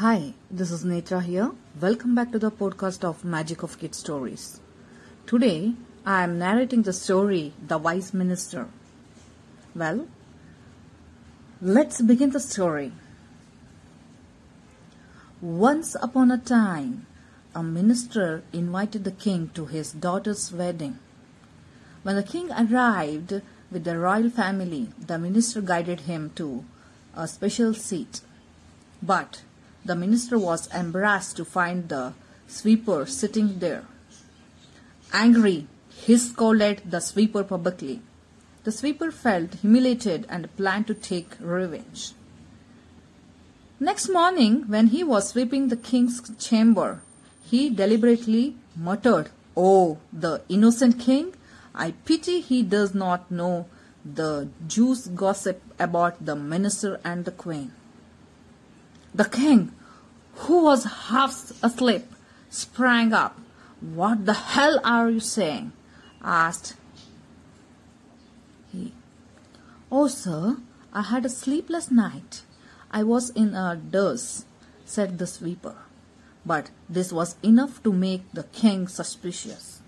Hi, this is Netra here. Welcome back to the podcast of Magic of Kid Stories. Today, I am narrating the story The Wise Minister. Well, let's begin the story. Once upon a time, a minister invited the king to his daughter's wedding. When the king arrived with the royal family, the minister guided him to a special seat. But the minister was embarrassed to find the sweeper sitting there. Angry, he scolded the sweeper publicly. The sweeper felt humiliated and planned to take revenge. Next morning, when he was sweeping the king's chamber, he deliberately muttered, Oh, the innocent king! I pity he does not know the Jews' gossip about the minister and the queen. The king, who was half asleep, sprang up. What the hell are you saying? asked he. Oh, sir, I had a sleepless night. I was in a doze, said the sweeper. But this was enough to make the king suspicious.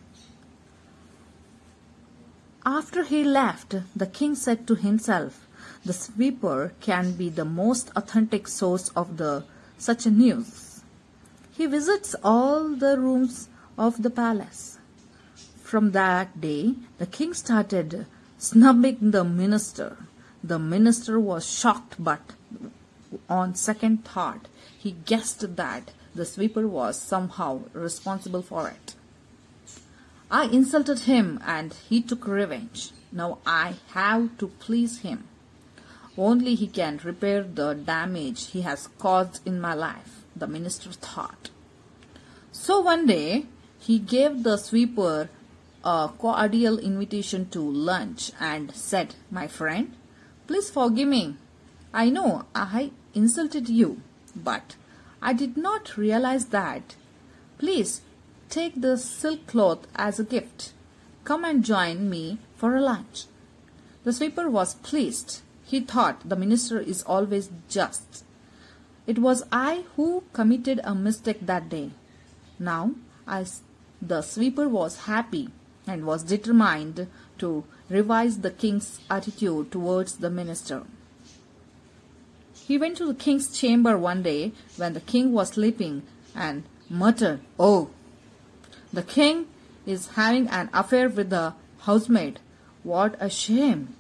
After he left, the king said to himself, The sweeper can be the most authentic source of the such news. He visits all the rooms of the palace. From that day, the king started snubbing the minister. The minister was shocked, but on second thought, he guessed that the sweeper was somehow responsible for it. I insulted him and he took revenge. Now I have to please him. Only he can repair the damage he has caused in my life, the minister thought. So one day he gave the sweeper a cordial invitation to lunch and said, My friend, please forgive me. I know I insulted you, but I did not realize that. Please Take the silk cloth as a gift. Come and join me for a lunch. The sweeper was pleased. He thought the minister is always just. It was I who committed a mistake that day. Now, as the sweeper was happy and was determined to revise the king's attitude towards the minister. He went to the king's chamber one day when the king was sleeping and muttered, Oh, the king is having an affair with the housemaid. What a shame!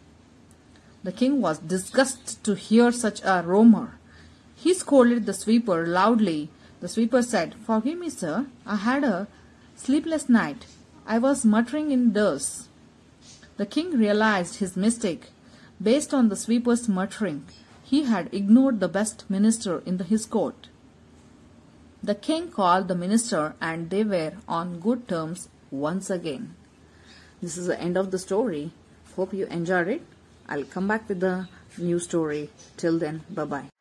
The king was disgusted to hear such a rumor. He scolded the sweeper loudly. The sweeper said, Forgive me, sir. I had a sleepless night. I was muttering in indoors. The king realized his mistake. Based on the sweeper's muttering, he had ignored the best minister in his court. The king called the minister and they were on good terms once again. This is the end of the story. Hope you enjoyed it. I'll come back with the new story. Till then, bye bye.